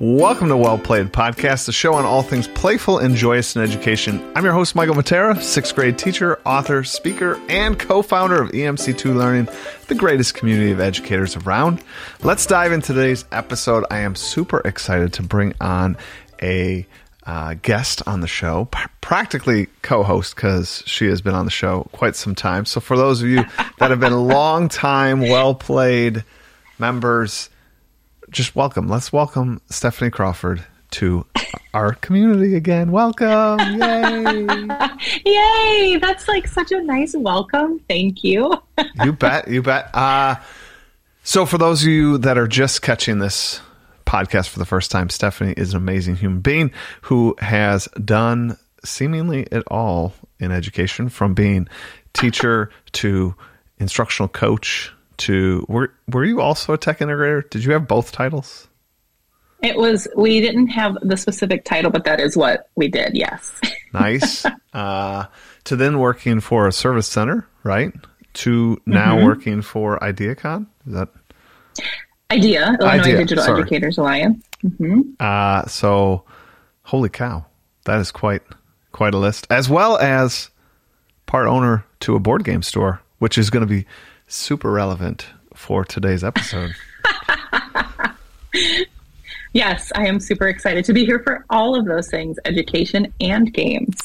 Welcome to Well Played Podcast, the show on all things playful and joyous in education. I'm your host, Michael Matera, sixth grade teacher, author, speaker, and co founder of EMC2 Learning, the greatest community of educators around. Let's dive into today's episode. I am super excited to bring on a uh, guest on the show, p- practically co host, because she has been on the show quite some time. So, for those of you that have been long time, well played members, just welcome. Let's welcome Stephanie Crawford to our community again. Welcome. Yay. Yay. That's like such a nice welcome. Thank you. you bet. You bet. Uh, so, for those of you that are just catching this podcast for the first time, Stephanie is an amazing human being who has done seemingly it all in education from being teacher to instructional coach to were were you also a tech integrator? Did you have both titles? It was we didn't have the specific title, but that is what we did. Yes. nice. Uh, to then working for a service center, right? To now mm-hmm. working for IdeaCon. Is that Idea Illinois Idea, Digital sorry. Educators Alliance? Mm-hmm. Uh, so, holy cow, that is quite quite a list, as well as part owner to a board game store, which is going to be super relevant for today's episode. yes, I am super excited to be here for all of those things education and games.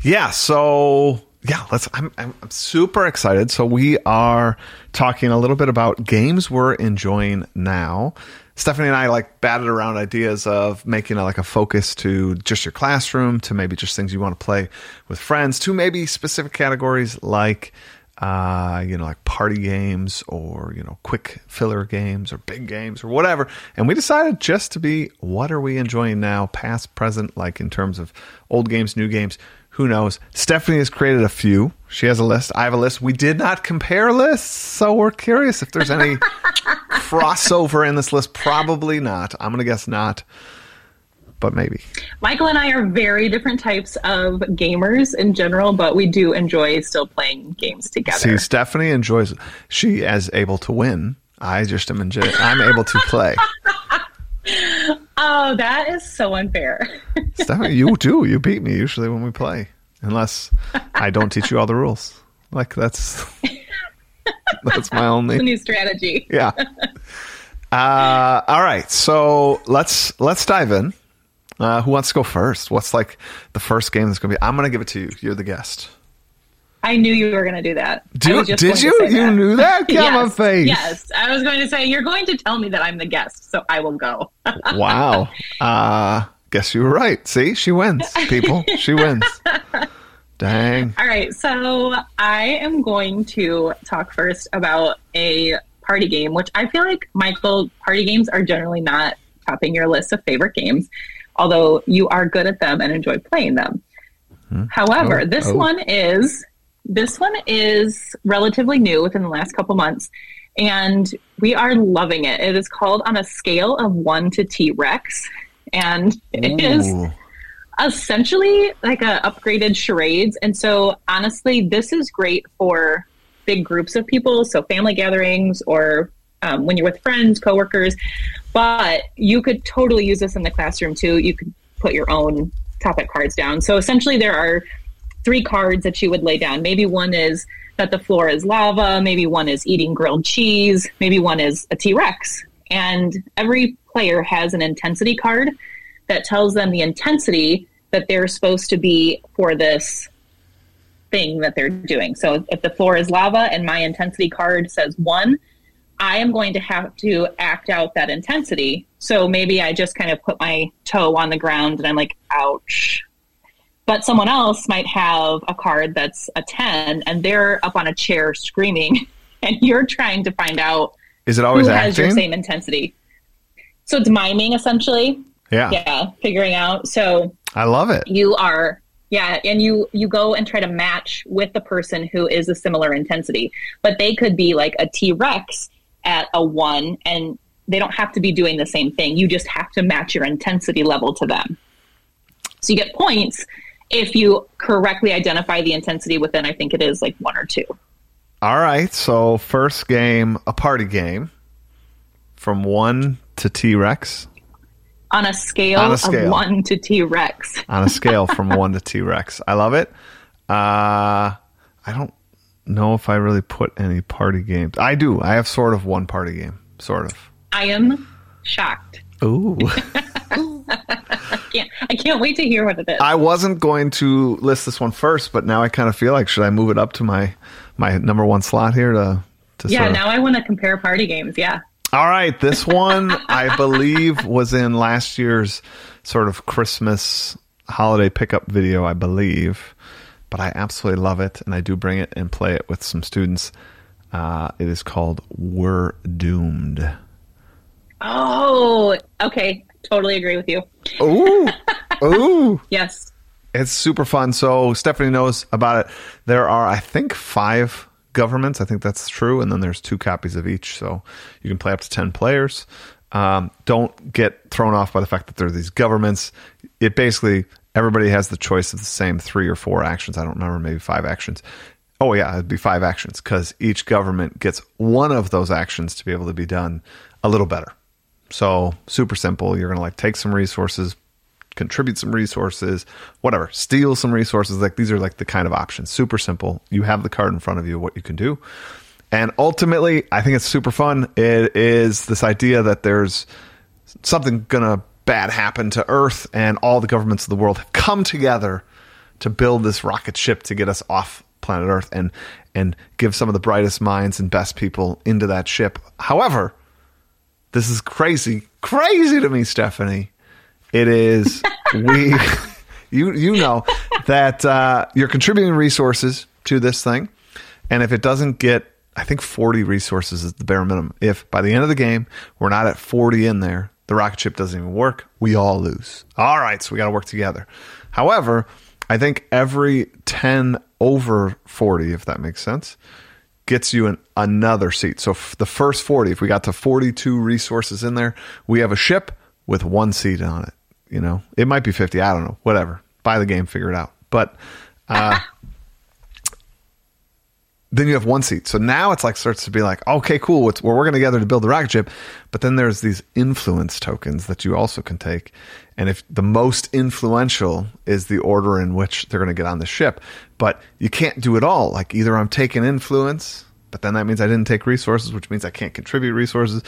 Yeah, so yeah, let's I'm, I'm, I'm super excited. So we are talking a little bit about games we're enjoying now. Stephanie and I like batted around ideas of making a, like a focus to just your classroom, to maybe just things you want to play with friends, to maybe specific categories like uh, you know, like party games or, you know, quick filler games or big games or whatever. And we decided just to be what are we enjoying now, past, present, like in terms of old games, new games. Who knows? Stephanie has created a few. She has a list. I have a list. We did not compare lists, so we're curious if there's any crossover in this list. Probably not. I'm going to guess not but maybe. Michael and I are very different types of gamers in general, but we do enjoy still playing games together. See, Stephanie enjoys. She is able to win. I just am. Enjoy, I'm able to play. oh, that is so unfair. Stephanie, you do. You beat me usually when we play, unless I don't teach you all the rules. Like that's that's my only new strategy. Yeah. Uh, all right, so let's let's dive in. Uh, who wants to go first? What's like the first game that's going to be? I'm going to give it to you. You're the guest. I knew you were going to do that. Do, did you? You that. knew that? Get yes, face. Yes, I was going to say you're going to tell me that I'm the guest, so I will go. wow. Uh, guess you were right. See, she wins. People, she wins. Dang. All right, so I am going to talk first about a party game, which I feel like Michael party games are generally not topping your list of favorite games although you are good at them and enjoy playing them. Hmm. However, oh, this oh. one is this one is relatively new within the last couple months and we are loving it. It is called on a scale of 1 to T-Rex and it Ooh. is essentially like a upgraded charades and so honestly this is great for big groups of people so family gatherings or um, when you're with friends coworkers but you could totally use this in the classroom too. You could put your own topic cards down. So essentially, there are three cards that you would lay down. Maybe one is that the floor is lava, maybe one is eating grilled cheese, maybe one is a T Rex. And every player has an intensity card that tells them the intensity that they're supposed to be for this thing that they're doing. So if the floor is lava and my intensity card says one, I am going to have to act out that intensity. So maybe I just kind of put my toe on the ground and I'm like, ouch. But someone else might have a card that's a 10 and they're up on a chair screaming and you're trying to find out is it always who acting? has your same intensity. So it's miming essentially. Yeah. Yeah. Figuring out. So I love it. You are yeah, and you you go and try to match with the person who is a similar intensity, but they could be like a T Rex at a one and they don't have to be doing the same thing. You just have to match your intensity level to them. So you get points if you correctly identify the intensity within, I think it is like one or two. All right. So, first game, a party game from one to T Rex. On a scale, On a scale. of one to T Rex. on a scale from one to T Rex. I love it. Uh, I don't know if I really put any party games. I do. I have sort of one party game, sort of. I am shocked. Ooh. I can't, I can't wait to hear what it is. I wasn't going to list this one first, but now I kind of feel like should I move it up to my my number one slot here to to yeah, sort of now I want to compare party games. Yeah. All right, this one I believe was in last year's sort of Christmas holiday pickup video, I believe. But I absolutely love it, and I do bring it and play it with some students. Uh, it is called We're Doomed. Oh, okay. Totally agree with you. Ooh, ooh, Yes. it's super fun. So Stephanie knows about it. There are, I think, five governments. I think that's true, and then there's two copies of each, so you can play up to ten players. Um, don't get thrown off by the fact that there are these governments. It basically everybody has the choice of the same three or four actions. I don't remember, maybe five actions. Oh yeah, it'd be five actions because each government gets one of those actions to be able to be done a little better. So super simple. You're gonna like take some resources, contribute some resources, whatever, steal some resources. Like these are like the kind of options. Super simple. You have the card in front of you, what you can do. And ultimately, I think it's super fun. It is this idea that there's something gonna bad happen to Earth, and all the governments of the world have come together to build this rocket ship to get us off planet Earth and and give some of the brightest minds and best people into that ship. However, this is crazy, crazy to me, Stephanie. It is we you you know that uh, you're contributing resources to this thing, and if it doesn't get, I think 40 resources is the bare minimum. If by the end of the game we're not at 40 in there, the rocket ship doesn't even work. We all lose. All right, so we got to work together. However, I think every 10 over 40, if that makes sense, gets you an, another seat. So f- the first 40, if we got to 42 resources in there, we have a ship with one seat on it. You know, it might be 50. I don't know. Whatever. Buy the game, figure it out. But uh, then you have one seat. So now it's like starts to be like, okay, cool. It's, we're working together to build the rocket ship. But then there's these influence tokens that you also can take. And if the most influential is the order in which they're going to get on the ship, but you can't do it all. Like either I'm taking influence, but then that means I didn't take resources, which means I can't contribute resources,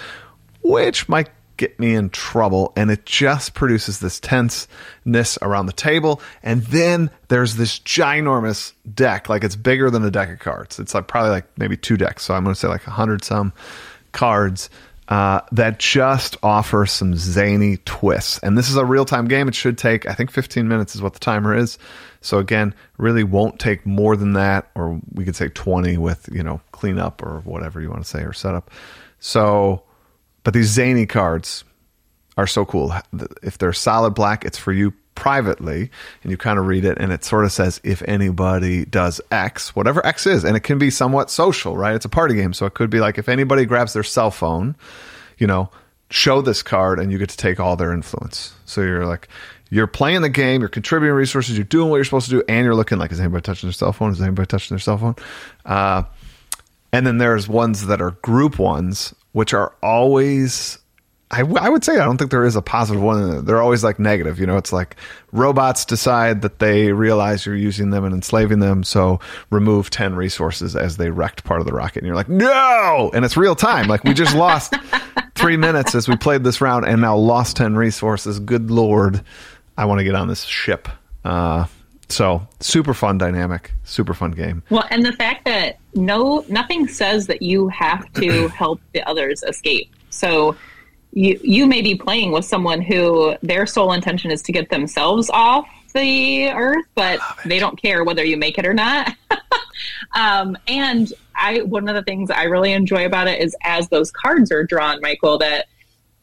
which might get me in trouble. And it just produces this tenseness around the table. And then there's this ginormous deck, like it's bigger than a deck of cards. It's like probably like maybe two decks. So I'm going to say like a hundred some cards. Uh, that just offer some zany twists. And this is a real time game. It should take, I think, 15 minutes is what the timer is. So again, really won't take more than that, or we could say 20 with, you know, cleanup or whatever you want to say or setup. So, but these zany cards are so cool. If they're solid black, it's for you privately, and you kind of read it, and it sort of says if anybody does X, whatever X is, and it can be somewhat social, right? It's a party game, so it could be like if anybody grabs their cell phone, you know, show this card, and you get to take all their influence. So you're like, you're playing the game, you're contributing resources, you're doing what you're supposed to do, and you're looking like, is anybody touching their cell phone? Is anybody touching their cell phone? Uh, and then there's ones that are group ones, which are always I, w- I would say I don't think there is a positive one. They're always like negative. You know, it's like robots decide that they realize you're using them and enslaving them, so remove 10 resources as they wrecked part of the rocket. And you're like, no! And it's real time. Like, we just lost three minutes as we played this round and now lost 10 resources. Good Lord. I want to get on this ship. Uh, so super fun dynamic, super fun game. Well, and the fact that no, nothing says that you have to help the others escape. So, you you may be playing with someone who their sole intention is to get themselves off the earth, but they don't care whether you make it or not. um, and I one of the things I really enjoy about it is as those cards are drawn, Michael, that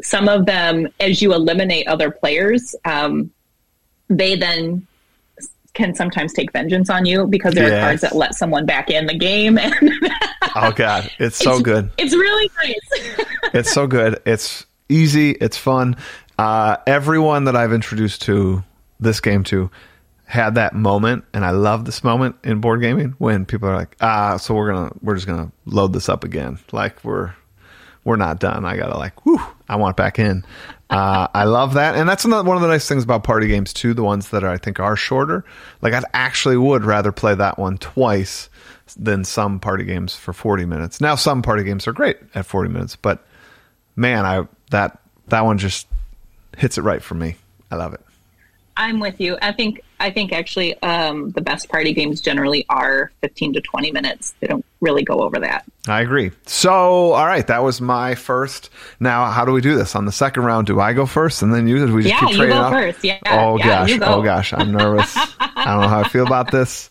some of them, as you eliminate other players, um, they then can sometimes take vengeance on you because there Yes. are cards that let someone back in the game and Oh God, it's so it's, good. It's really nice. It's so good. It's easy. It's fun. Uh, everyone that I've introduced to this game to had that moment, and I love this moment in board gaming when people are like, "Ah, so we're gonna we're just gonna load this up again." Like we're we're not done. I gotta like, whew, I want back in. Uh, I love that, and that's another one of the nice things about party games too. The ones that are, I think are shorter. Like I actually would rather play that one twice than some party games for forty minutes. Now some party games are great at forty minutes, but man, I that that one just hits it right for me. I love it. I'm with you. I think I think actually um, the best party games generally are 15 to 20 minutes. They don't really go over that. I agree. So, all right, that was my first. Now, how do we do this on the second round? Do I go first and then you? Do we just yeah, keep you trading go off? first. Yeah. Oh yeah, gosh. go. Oh gosh. I'm nervous. I don't know how I feel about this.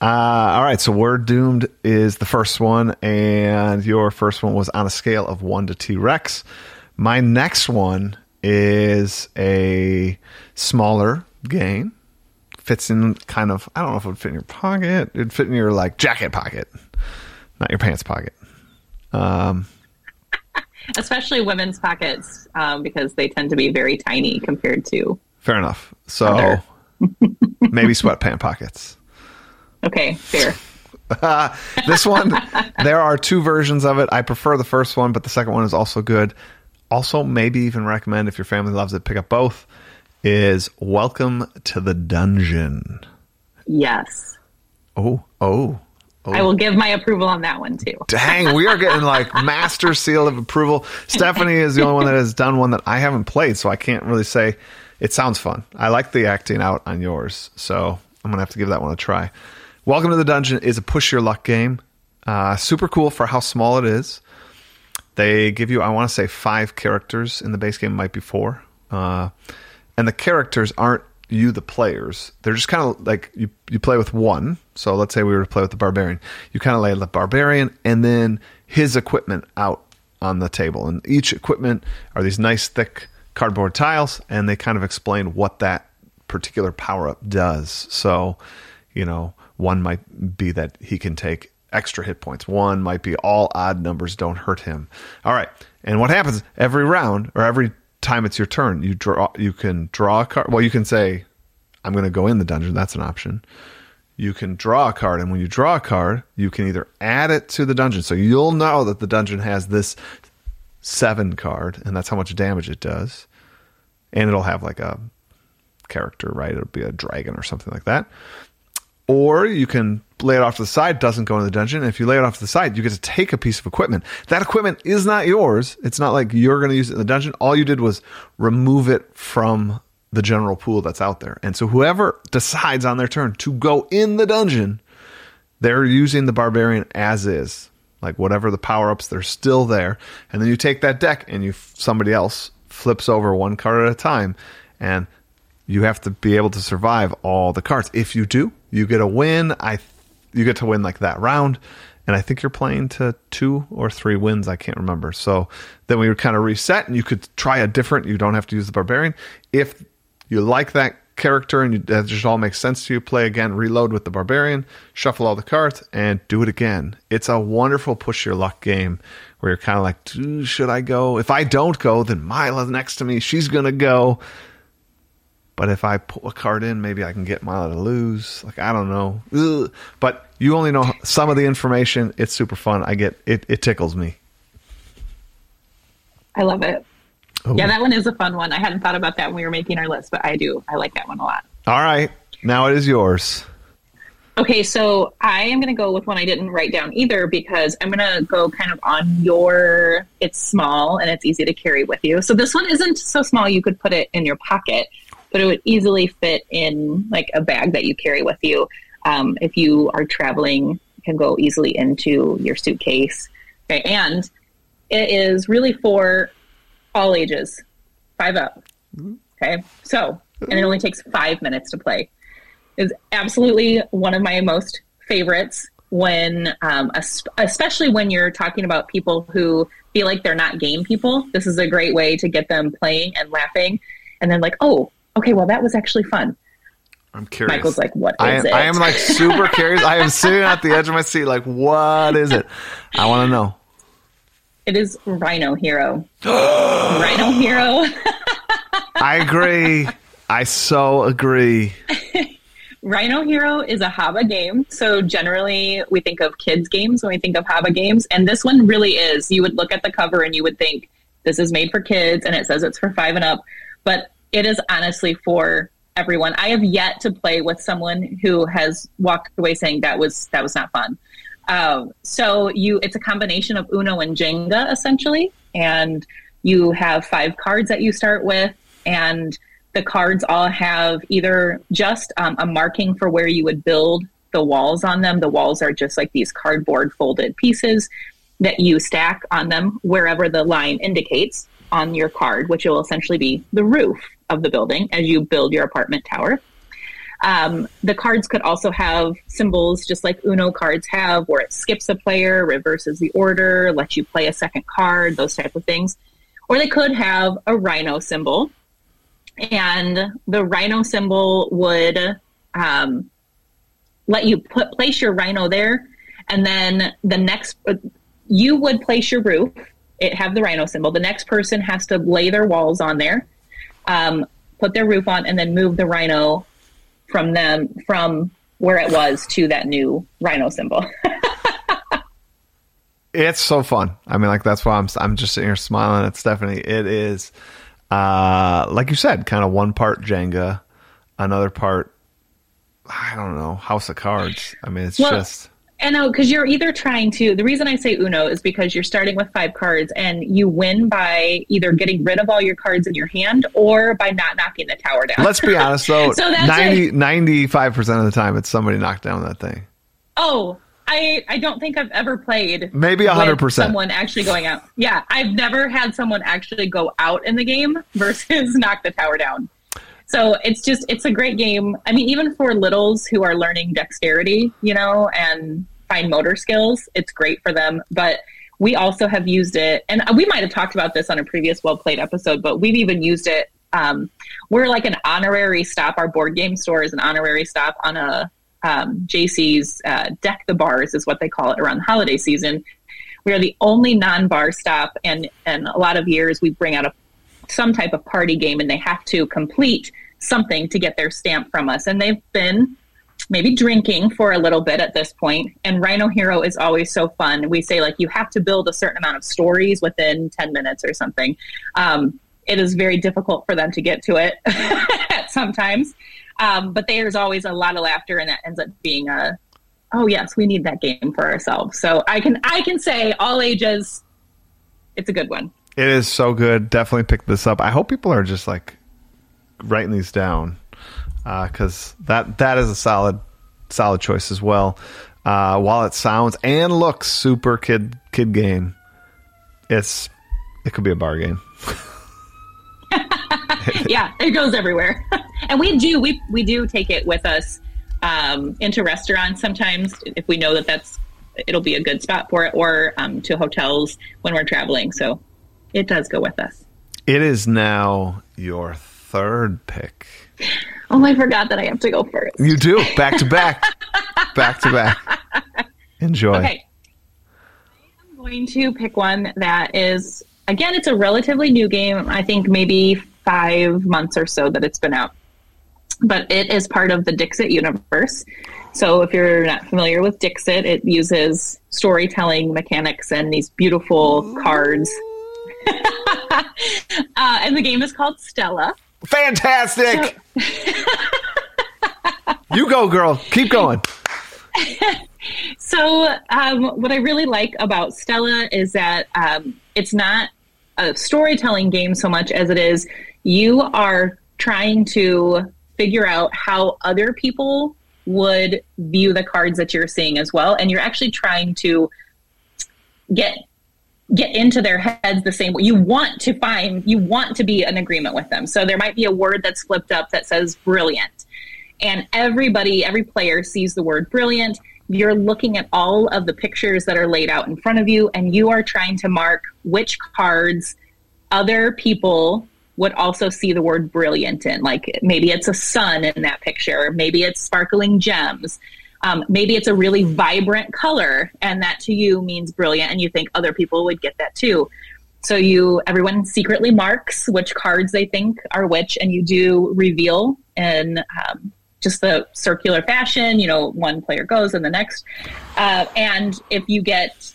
Uh, all right. So, We're Doomed is the first one, and your first one was on a scale of one to T Rex. My next one is a smaller game. Fits in kind of, I don't know if it would fit in your pocket. It'd fit in your like jacket pocket, not your pants pocket. Um, Especially women's pockets um, because they tend to be very tiny compared to. fair enough. So maybe sweatpant pockets. Okay, fair. Uh, this one, there are two versions of it. I prefer the first one, but the second one is also good. Also, maybe even recommend if your family loves it, pick up both. Is Welcome to the Dungeon. yes. Oh, oh, I will give my approval on that one too. dang, we are getting like master seal of approval. Stephanie is the only one that has done one that I haven't played, so I can't really say it sounds fun. I like the acting out on yours, so I'm gonna have to give that one a try. Welcome to the Dungeon is a push your luck game. Uh, super cool for how small it is. They give you, I want to say, five characters in the base game, might be four. Uh, and the characters aren't you, the players. They're just kind of like you, you play with one. So let's say we were to play with the barbarian. You kind of lay the barbarian and then his equipment out on the table. And each equipment are these nice, thick cardboard tiles, and they kind of explain what that particular power up does. So, you know, one might be that he can take extra hit points. One might be all odd numbers don't hurt him. All right. And what happens every round or every time it's your turn, you draw you can draw a card. Well, you can say I'm going to go in the dungeon. That's an option. You can draw a card and when you draw a card, you can either add it to the dungeon. So you'll know that the dungeon has this 7 card and that's how much damage it does. And it'll have like a character, right? It'll be a dragon or something like that or you can lay it off to the side doesn't go in the dungeon. If you lay it off to the side you get to take a piece of equipment. That equipment is not yours. It's not like you're going to use it in the dungeon. All you did was remove it from the general pool that's out there. And so whoever decides on their turn to go in the dungeon they're using the barbarian as is. Like whatever the power ups they're still there. And then you take that deck and you somebody else flips over one card at a time and you have to be able to survive all the cards. If you do, you get a win. I you get to win like that round, and I think you're playing to two or three wins. I can't remember. So then we would kind of reset, and you could try a different. You don't have to use the barbarian. If you like that character and you, that just all makes sense to you, play again, reload with the barbarian, shuffle all the cards, and do it again. It's a wonderful push your luck game where you're kind of like, should I go? If I don't go, then Mila next to me, she's gonna go. But if I put a card in, maybe I can get Mila to lose. Like I don't know. Ugh. But you only know some of the information. It's super fun. I get it. It tickles me. I love it. Oh. Yeah, that one is a fun one. I hadn't thought about that when we were making our list, but I do. I like that one a lot. All right, now it is yours. Okay, so I am going to go with one I didn't write down either because I'm going to go kind of on your. It's small and it's easy to carry with you. So this one isn't so small you could put it in your pocket, but it would easily fit in like a bag that you carry with you. Um, if you are traveling, it can go easily into your suitcase. Okay, and it is really for all ages, five up. Okay, so and it only takes five minutes to play is absolutely one of my most favorites when um, especially when you're talking about people who feel like they're not game people this is a great way to get them playing and laughing and then like oh okay well that was actually fun I'm curious. michael's like what I am, it I am like super curious. I am sitting at the edge of my seat, like, what is it? I want to know. it is rhino hero rhino hero I agree. I so agree. Rhino Hero is a Haba game. So generally we think of kids games when we think of Haba games. And this one really is. You would look at the cover and you would think this is made for kids and it says it's for five and up. But it is honestly for everyone. I have yet to play with someone who has walked away saying that was that was not fun. Um, so you, it's a combination of Uno and Jenga essentially, and you have five cards that you start with, and the cards all have either just um, a marking for where you would build the walls on them. The walls are just like these cardboard folded pieces that you stack on them wherever the line indicates on your card, which will essentially be the roof of the building as you build your apartment tower. Um, the cards could also have symbols just like Uno cards have, where it skips a player, reverses the order, lets you play a second card, those type of things. Or they could have a rhino symbol, and the rhino symbol would um, let you put place your rhino there, and then the next you would place your roof. It have the rhino symbol. The next person has to lay their walls on there, um, put their roof on, and then move the rhino from them from where it was to that new rhino symbol. it's so fun. I mean, like that's why I'm I'm just sitting here smiling at Stephanie. It is, uh, like you said, kind of one part Jenga, another part. I don't know House of Cards. I mean, it's well, just and no, because you're either trying to. The reason I say Uno is because you're starting with five cards, and you win by either getting rid of all your cards in your hand or by not knocking the tower down. Let's be honest, though. so that's 95 percent of the time, it's somebody knocked down that thing. Oh, I I don't think I've ever played maybe hundred percent someone actually going out. Yeah, I've never had someone actually go out in the game versus knock the tower down. So it's just it's a great game. I mean, even for littles who are learning dexterity, you know, and fine motor skills, it's great for them. But we also have used it, and we might have talked about this on a previous well played episode, but we've even used it. Um, we're like an honorary stop. Our board game store is an honorary stop on a um, JC's uh, Deck the Bars, is what they call it around the holiday season. We are the only non bar stop, and, and a lot of years we bring out a some type of party game and they have to complete something to get their stamp from us. And they've been maybe drinking for a little bit at this point. And Rhino Hero is always so fun. We say, like, you have to build a certain amount of stories within 10 minutes or something. Um, it is very difficult for them to get to it sometimes. Um, but there's always a lot of laughter, and that ends up being a, oh yes, we need that game for ourselves. So I can I can say all ages, it's a good one. It is so good. Definitely pick this up. I hope people are just like writing these down because uh, that that is a solid solid choice as well. Uh, while it sounds and looks super kid kid game, it's it could be a bar game. yeah, it goes everywhere, and we do we we do take it with us um, into restaurants sometimes if we know that that's it'll be a good spot for it, or um, to hotels when we're traveling. So it does go with us. It is now your third pick. Oh, I forgot that I have to go first. You do back to back, back to back. Enjoy. Okay. I'm going to pick one that is again. It's a relatively new game. I think maybe five months or so that it's been out, but it is part of the Dixit universe. So if you're not familiar with Dixit, it uses storytelling mechanics and these beautiful cards uh, and the game is called Stella. Fantastic. You go, girl. Keep going. so, um, what I really like about Stella is that um, it's not a storytelling game so much as it is you are trying to figure out how other people would view the cards that you're seeing as well. And you're actually trying to get get into their heads the same way. You want to find, you want to be in agreement with them. So there might be a word that's flipped up that says brilliant. And everybody, every player sees the word brilliant. You're looking at all of the pictures that are laid out in front of you, and you are trying to mark which cards other people would also see the word brilliant in. Like maybe it's a sun in that picture, maybe it's sparkling gems. Um, maybe it's a really vibrant color, and that to you means brilliant, and you think other people would get that too. So you, everyone secretly marks which cards they think are which, and you do reveal in um, just the circular fashion. You know, one player goes and the next. Uh, and if you get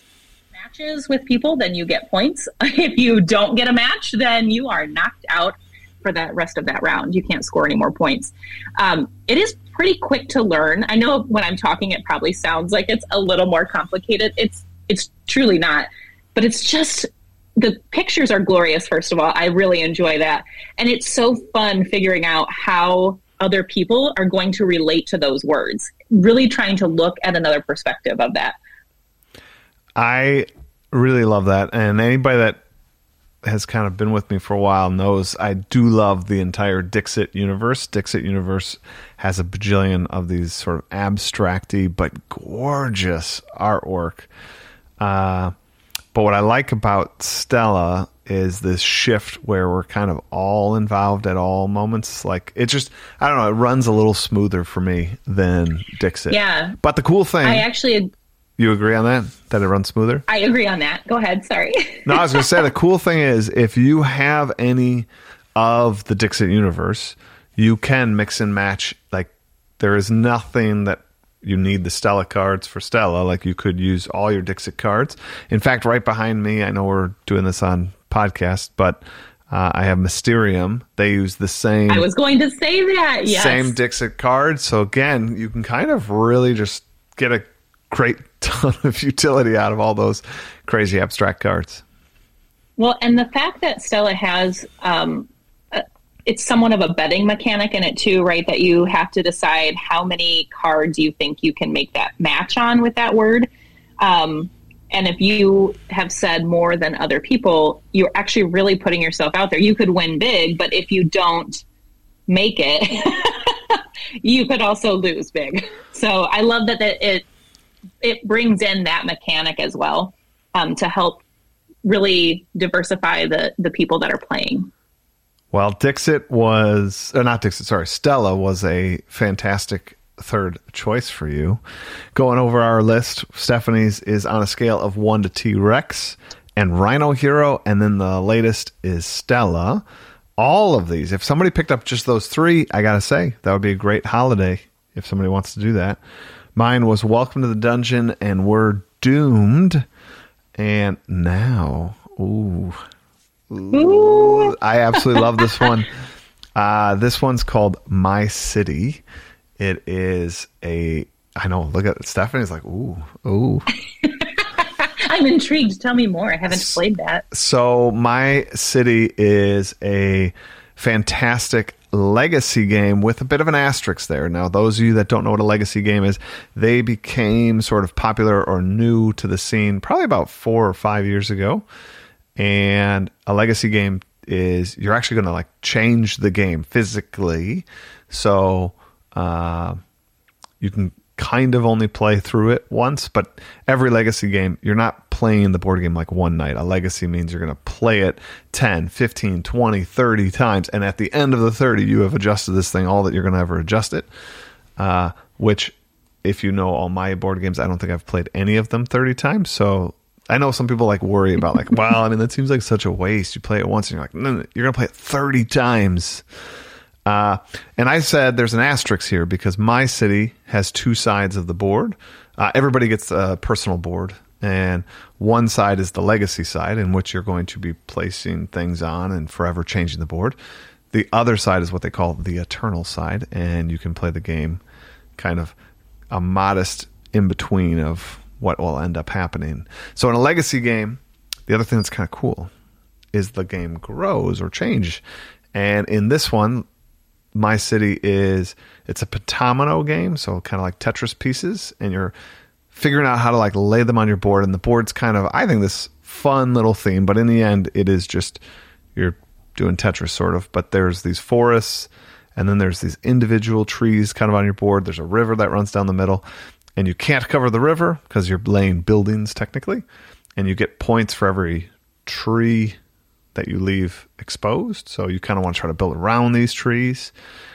matches with people, then you get points. if you don't get a match, then you are knocked out for the rest of that round. You can't score any more points. Um, it is pretty quick to learn. I know when I'm talking, it probably sounds like it's a little more complicated. It's it's truly not, but it's just the pictures are glorious. First of all, I really enjoy that, and it's so fun figuring out how other people are going to relate to those words. Really trying to look at another perspective of that. I really love that, and anybody that has kind of been with me for a while knows I do love the entire Dixit universe. Dixit universe has a bajillion of these sort of abstracty but gorgeous artwork. Uh, but what I like about Stella is this shift where we're kind of all involved at all moments. Like it just, I don't know, it runs a little smoother for me than Dixit. Yeah. But the cool thing, I actually you agree on that? That it runs smoother? I agree on that. Go ahead. Sorry. no, I was going to say the cool thing is if you have any of the Dixit universe, you can mix and match. Like there is nothing that you need the Stella cards for Stella. Like you could use all your Dixit cards. In fact, right behind me, I know we're doing this on podcast, but uh, I have Mysterium. They use the same. I was going to say that. Yes. Same Dixit card. So again, you can kind of really just get a great ton of utility out of all those crazy abstract cards. Well, and the fact that Stella has um, it's somewhat of a betting mechanic in it too, right? That you have to decide how many cards you think you can make that match on with that word. Um, and if you have said more than other people, you're actually really putting yourself out there. You could win big, but if you don't make it, you could also lose big. So I love that, that it it brings in that mechanic as well um, to help really diversify the the people that are playing. Well, Dixit was, or not Dixit, sorry, Stella was a fantastic third choice for you. Going over our list, Stephanie's is on a scale of 1 to T Rex and Rhino Hero, and then the latest is Stella. All of these, if somebody picked up just those three, I gotta say, that would be a great holiday if somebody wants to do that. Mine was Welcome to the Dungeon and We're Doomed. And now, ooh, ooh I absolutely love this one. Uh, this one's called My City. It is a, I know, look at Stephanie's like, ooh, ooh. I'm intrigued. Tell me more. I haven't played that. So, My City is a fantastic legacy game with a bit of an asterisk there. Now, those of you that don't know what a legacy game is, they became sort of popular or new to the scene probably about four or five years ago. And a legacy game is you're actually going to like change the game physically. So uh, you can kind of only play through it once, but every legacy game, you're not playing the board game like one night. A legacy means you're going to play it 10, 15, 20, 30 times. And at the end of the 30, you have adjusted this thing all that you're going to ever adjust it. Uh, which, if you know all my board games, I don't think I've played any of them 30 times. So I know some people like worry about like, wow, I mean, that seems like such a waste. You play it once and you're like, no, no you're going to play it 30 times. Uh, and I said there's an asterisk here because my city has two sides of the board. Uh, everybody gets a personal board, and one side is the legacy side, in which you're going to be placing things on and forever changing the board. The other side is what they call the eternal side, and you can play the game kind of a modest in between of what will end up happening. So in a legacy game, the other thing that's kind of cool is the game grows or change. And in this one, my city is it's a pentomino game, so kind of like Tetris pieces, and you're figuring out how to like lay them on your board. And the board's kind of I think this fun little theme, but in the end, it is just you're doing Tetris sort of. But there's these forests, and then there's these individual trees kind of on your board. There's a river that runs down the middle, and you can't cover the river because you're laying buildings technically, and you get points for every tree that you leave exposed. So you kind of want to try to build around these trees.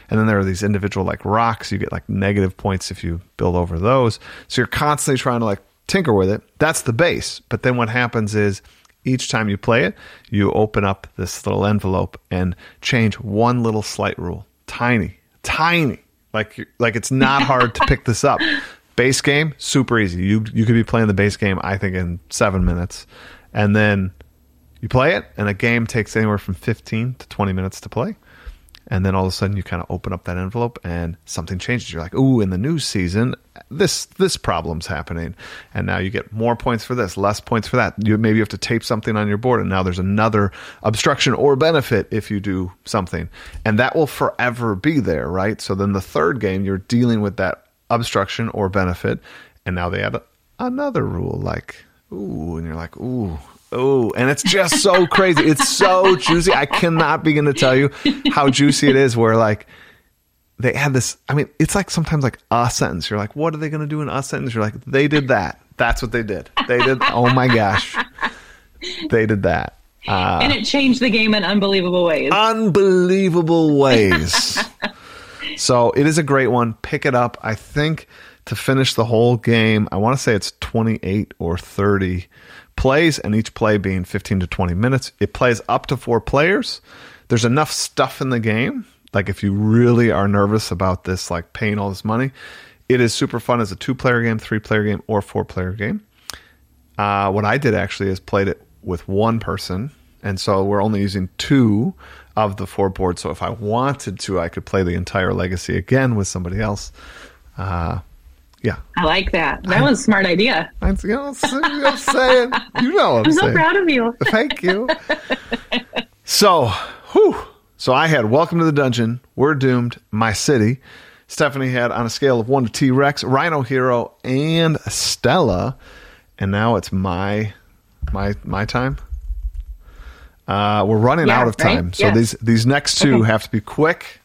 And then there are these individual like rocks. You get like negative points if you build over those. So you're constantly trying to like tinker with it. That's the base. But then what happens is each time you play it, you open up this little envelope and change one little slight rule. Tiny, tiny, Like like it's not hard to pick this up. Base game, super easy. You you could be playing the base game, I think, in seven minutes, and then you play it, and a game takes anywhere from fifteen to twenty minutes to play. And then all of a sudden, you kind of open up that envelope, and something changes. You're like, "Ooh, in the new season, this this problem's happening," and now you get more points for this, less points for that. You maybe you have to tape something on your board, and now there's another obstruction or benefit if you do something, and that will forever be there, right? So then the third game, you're dealing with that obstruction or benefit, and now they add another rule, like ooh, and you're like, ooh, Oh, and it's just so crazy. It's so juicy. I cannot begin to tell you how juicy it is. Where like they had this. I mean, it's like sometimes like a sentence. You're like, what are they going to do in a sentence? You're like, they did that. That's what they did. They did. Oh my gosh, they did that. Uh, and it changed the game in unbelievable ways. Unbelievable ways. so it is a great one. Pick it up. I think to finish the whole game, I want to say it's 28 or 30 plays, and each play being 15 to 20 minutes. It plays up to four players. There's enough stuff in the game. Like if you really are nervous about this, like paying all this money, it is super fun as a two player game, three player game, or four player game. Uh, what I did actually is played it with one person, and so we're only using two of the four boards. So if I wanted to, I could play the entire legacy again with somebody else. Uh, yeah. I like that. That was a smart idea. I'm, you know, I'm saying, you know I'm, I'm so saying. proud of you. Thank you. so, whew. So I had Welcome to the Dungeon, We're Doomed, My City. Stephanie had on a scale of one to T Rex, Rhino Hero, and Stella. And now it's my my my time. Uh, we're running yeah, out of time, right? so yeah. these these next two okay. have to be quick.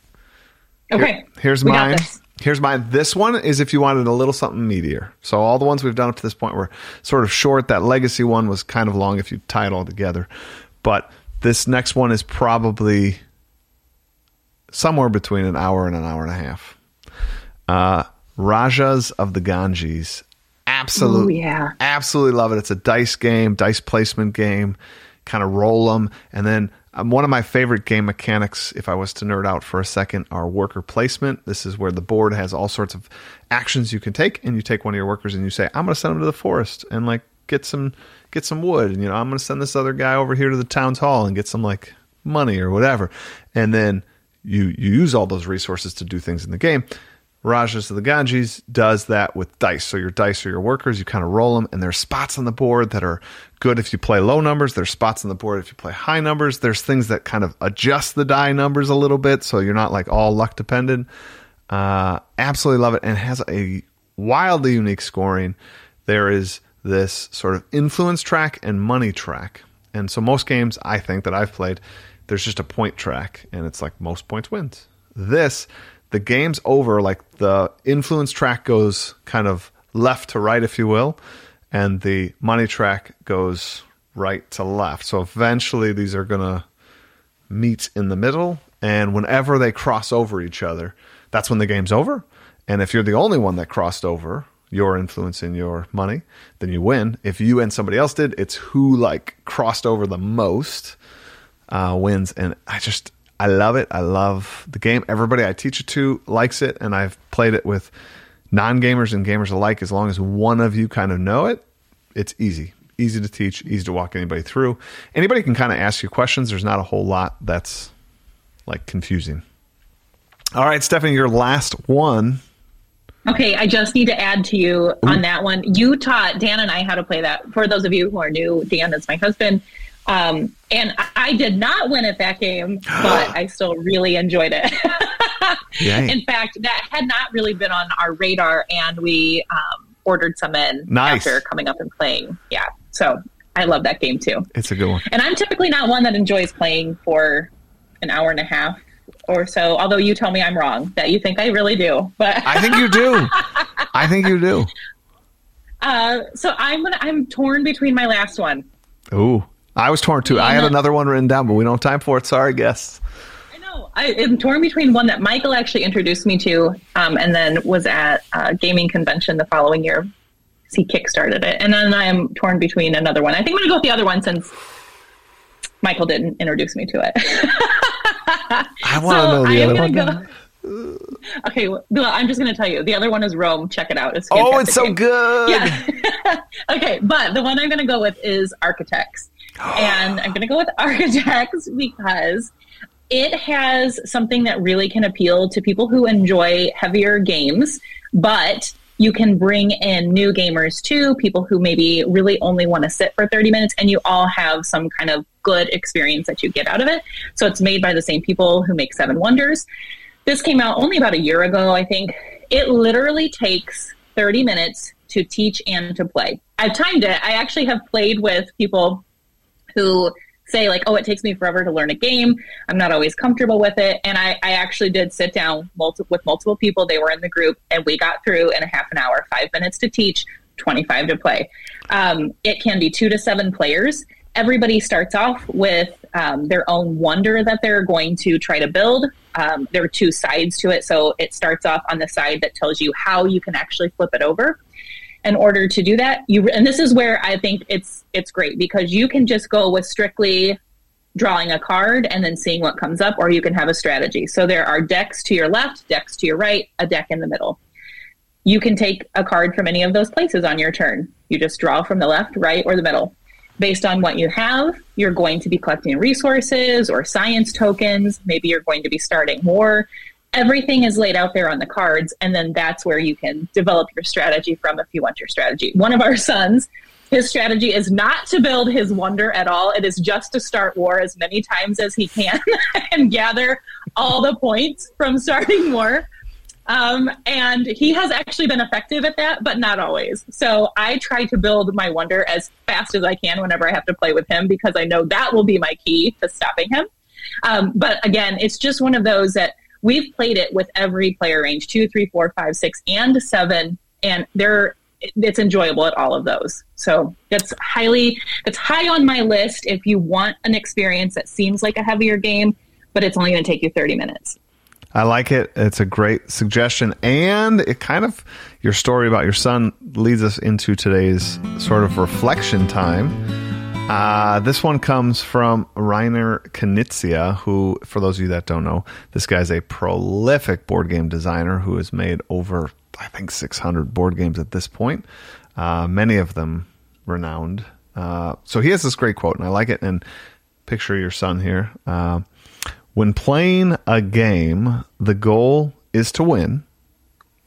Okay. Here, here's we mine. Here's mine. This one is if you wanted a little something meatier. So all the ones we've done up to this point were sort of short. That legacy one was kind of long if you tie it all together. But this next one is probably somewhere between an hour and an hour and a half. Uh, Rajas of the Ganges. Absolutely. yeah. Absolutely love it. It's a dice game, dice placement game. Kind of roll them. And then um, one of my favorite game mechanics, if I was to nerd out for a second, are worker placement. This is where the board has all sorts of actions you can take, and you take one of your workers and you say, "I'm going to send them to the forest and like get some get some wood," and you know, I'm going to send this other guy over here to the town's hall and get some like money or whatever, and then you you use all those resources to do things in the game. Rajas of the Ganges does that with dice. So your dice are your workers. You kind of roll them, and there's spots on the board that are good if you play low numbers. There's spots on the board if you play high numbers. There's things that kind of adjust the die numbers a little bit, so you're not like all luck dependent. Uh, absolutely love it, and it has a wildly unique scoring. There is this sort of influence track and money track, and so most games I think that I've played, there's just a point track, and it's like most points wins. This the game's over, like the influence track goes kind of left to right, if you will, and the money track goes right to left. So eventually these are going to meet in the middle. And whenever they cross over each other, that's when the game's over. And if you're the only one that crossed over your influence in your money, then you win. If you and somebody else did, it's who like crossed over the most uh, wins. And I just I love it. I love the game. Everybody I teach it to likes it, and I've played it with non gamers and gamers alike. As long as one of you kind of know it, it's easy. Easy to teach, easy to walk anybody through. Anybody can kind of ask you questions. There's not a whole lot that's like confusing. All right, Stephanie, your last one. Okay, I just need to add to you on mm-hmm. that one. You taught Dan and I how to play that. For those of you who are new, Dan is my husband. Um, and I did not win at that game, but I still really enjoyed it. In fact, that had not really been on our radar, and we um, ordered some in nice. after coming up and playing. Yeah, so I love that game too. It's a good one. And I'm typically not one that enjoys playing for an hour and a half or so. Although you tell me I'm wrong, that you think I really do, but I think you do. I think you do. Uh, so I'm gonna, I'm torn between my last one. Ooh. I was torn too. I had another one written down, but we don't have time for it. Sorry, guests. I know. I am torn between one that Michael actually introduced me to, um, and then was at a gaming convention the following year. He kickstarted it, and then I am torn between another one. I think I'm going to go with the other one since Michael didn't introduce me to it. I want to so know the other one. Go, Okay, well, I'm just going to tell you. The other one is Rome. Check it out. It's oh, it's so game. good. Yeah. okay, but the one I'm going to go with is Architects, and I'm going to go with Architects because it has something that really can appeal to people who enjoy heavier games, but you can bring in new gamers too, people who maybe really only want to sit for 30 minutes, and you all have some kind of good experience that you get out of it. So it's made by the same people who make Seven Wonders. This came out only about a year ago, I think. It literally takes 30 minutes to teach and to play. I've timed it. I actually have played with people who say like, oh, it takes me forever to learn a game. I'm not always comfortable with it. And I, I actually did sit down multi- with multiple people. They were in the group and we got through in a half an hour, five minutes to teach, 25 to play. Um, it can be two to seven players. Everybody starts off with um, their own wonder that they're going to try to build. Um, there are two sides to it. So it starts off on the side that tells you how you can actually flip it over in order to do that you and this is where i think it's it's great because you can just go with strictly drawing a card and then seeing what comes up or you can have a strategy. So there are decks to your left decks to your right a deck in the middle. You can take a card from any of those places on your turn. You just draw from the left right or the middle. Based on what you have you're going to be collecting resources or science tokens. Maybe you're going to be starting war everything is laid out there on the cards and then that's where you can develop your strategy from if you want your strategy. One of our sons his strategy is not to build his wonder at all. It is just to start war as many times as he can and gather all the points from starting war. Um, and he has actually been effective at that but not always. So i try to build my wonder as fast as i can whenever i have to play with him because i know that will be my key to stopping him. Um, but again it's just one of those that we've played it with every player range two, three, four, five, six, and seven, and they're it's enjoyable at all of those. So that's highly it's high on my list if you want an experience that seems like a heavier game, but it's only going to take you 30 minutes. I like it. It's a great suggestion. And it kind of, your story about your son leads us into today's sort of reflection time. Uh, this one comes from Reiner Knizia, who, for those of you that don't know, this guy's a prolific board game designer who has made over, I think, 600 board games at this point, uh, many of them renowned. Uh, so he has this great quote, and I like it. And picture your son here. Uh, when playing a game, the goal is to win,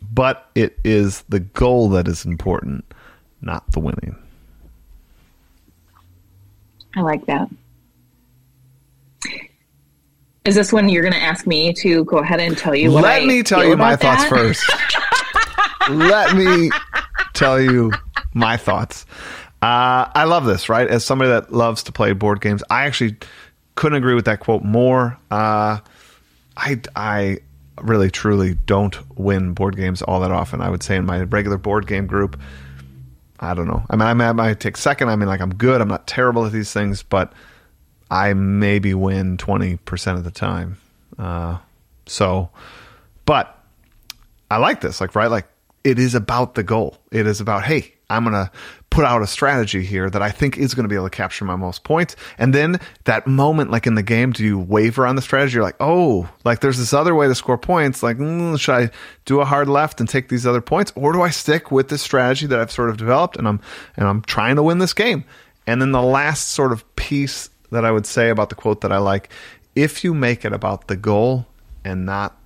but it is the goal that is important, not the winning. I like that. Is this when you're going to ask me to go ahead and tell you? What Let I me tell you my thoughts first. Let me tell you my thoughts. Uh, I love this, right? As somebody that loves to play board games, I actually couldn't agree with that quote more. Uh, I, I really, truly don't win board games all that often. I would say in my regular board game group, I don't know. I mean, I might take second. I mean, like I'm good. I'm not terrible at these things, but I maybe win twenty percent of the time. Uh, so, but I like this. Like, right? Like it is about the goal. It is about hey, I'm gonna put out a strategy here that I think is going to be able to capture my most points. And then that moment, like in the game, do you waver on the strategy? You're like, oh, like there's this other way to score points. Like, mm, should I do a hard left and take these other points, or do I stick with this strategy that I've sort of developed and I'm and I'm trying to win this game? And then the last sort of piece that I would say about the quote that I like, if you make it about the goal and not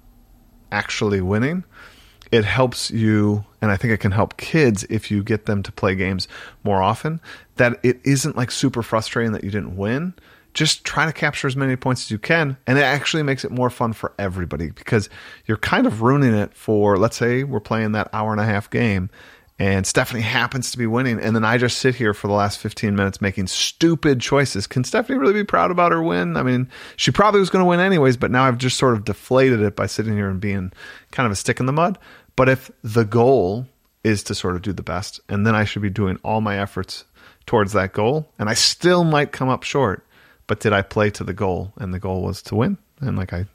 actually winning, it helps you and i think it can help kids if you get them to play games more often that it isn't like super frustrating that you didn't win just try to capture as many points as you can and it actually makes it more fun for everybody because you're kind of ruining it for let's say we're playing that hour and a half game and Stephanie happens to be winning, and then I just sit here for the last 15 minutes making stupid choices. Can Stephanie really be proud about her win? I mean, she probably was going to win anyways, but now I've just sort of deflated it by sitting here and being kind of a stick in the mud. But if the goal is to sort of do the best, and then I should be doing all my efforts towards that goal, and I still might come up short, but did I play to the goal? And the goal was to win. And like I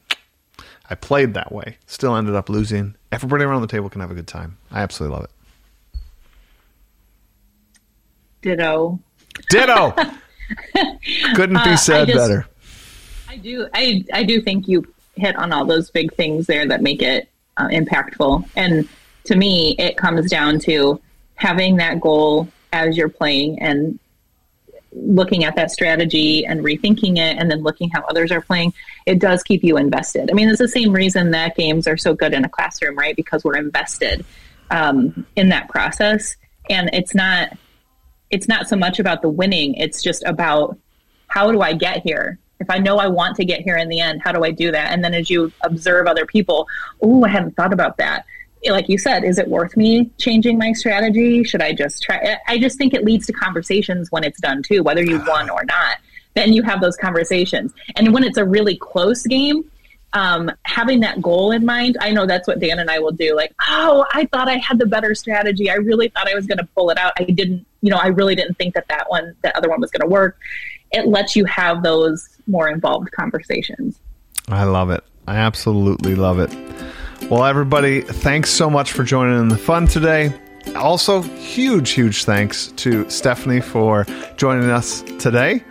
I played that way. Still ended up losing. Everybody around the table can have a good time. I absolutely love it. Ditto. Ditto. Couldn't be said uh, just, better. I do. I I do think you hit on all those big things there that make it uh, impactful. And to me, it comes down to having that goal as you're playing and looking at that strategy and rethinking it and then looking how others are playing it does keep you invested. I mean it's the same reason that games are so good in a classroom right? Because we're invested um, in that process. And it's not it's not so much about the winning. It's just about how do i get here if i know i want to get here in the end how do i do that and then as you observe other people oh i hadn't thought about that like you said, is it worth me changing my strategy? Should I just try? I just think it leads to conversations when it's done too, whether you won or not. Then you have those conversations. And when it's a really close game, um, having that goal in mind, I know that's what Dan and I will do. Like, oh, I thought I had the better strategy. I really thought I was going to pull it out. I didn't, you know, I really didn't think that that one, that other one was going to work. It lets you have those more involved conversations. I love it. I absolutely love it. Well, everybody, thanks so much for joining in the fun today. Also, huge, huge thanks to Stephanie for joining us today.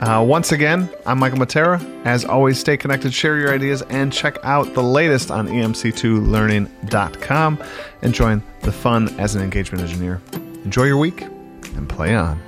Uh, once again, I'm Michael Matera. As always, stay connected, share your ideas, and check out the latest on emc2learning.com and join the fun as an engagement engineer. Enjoy your week and play on.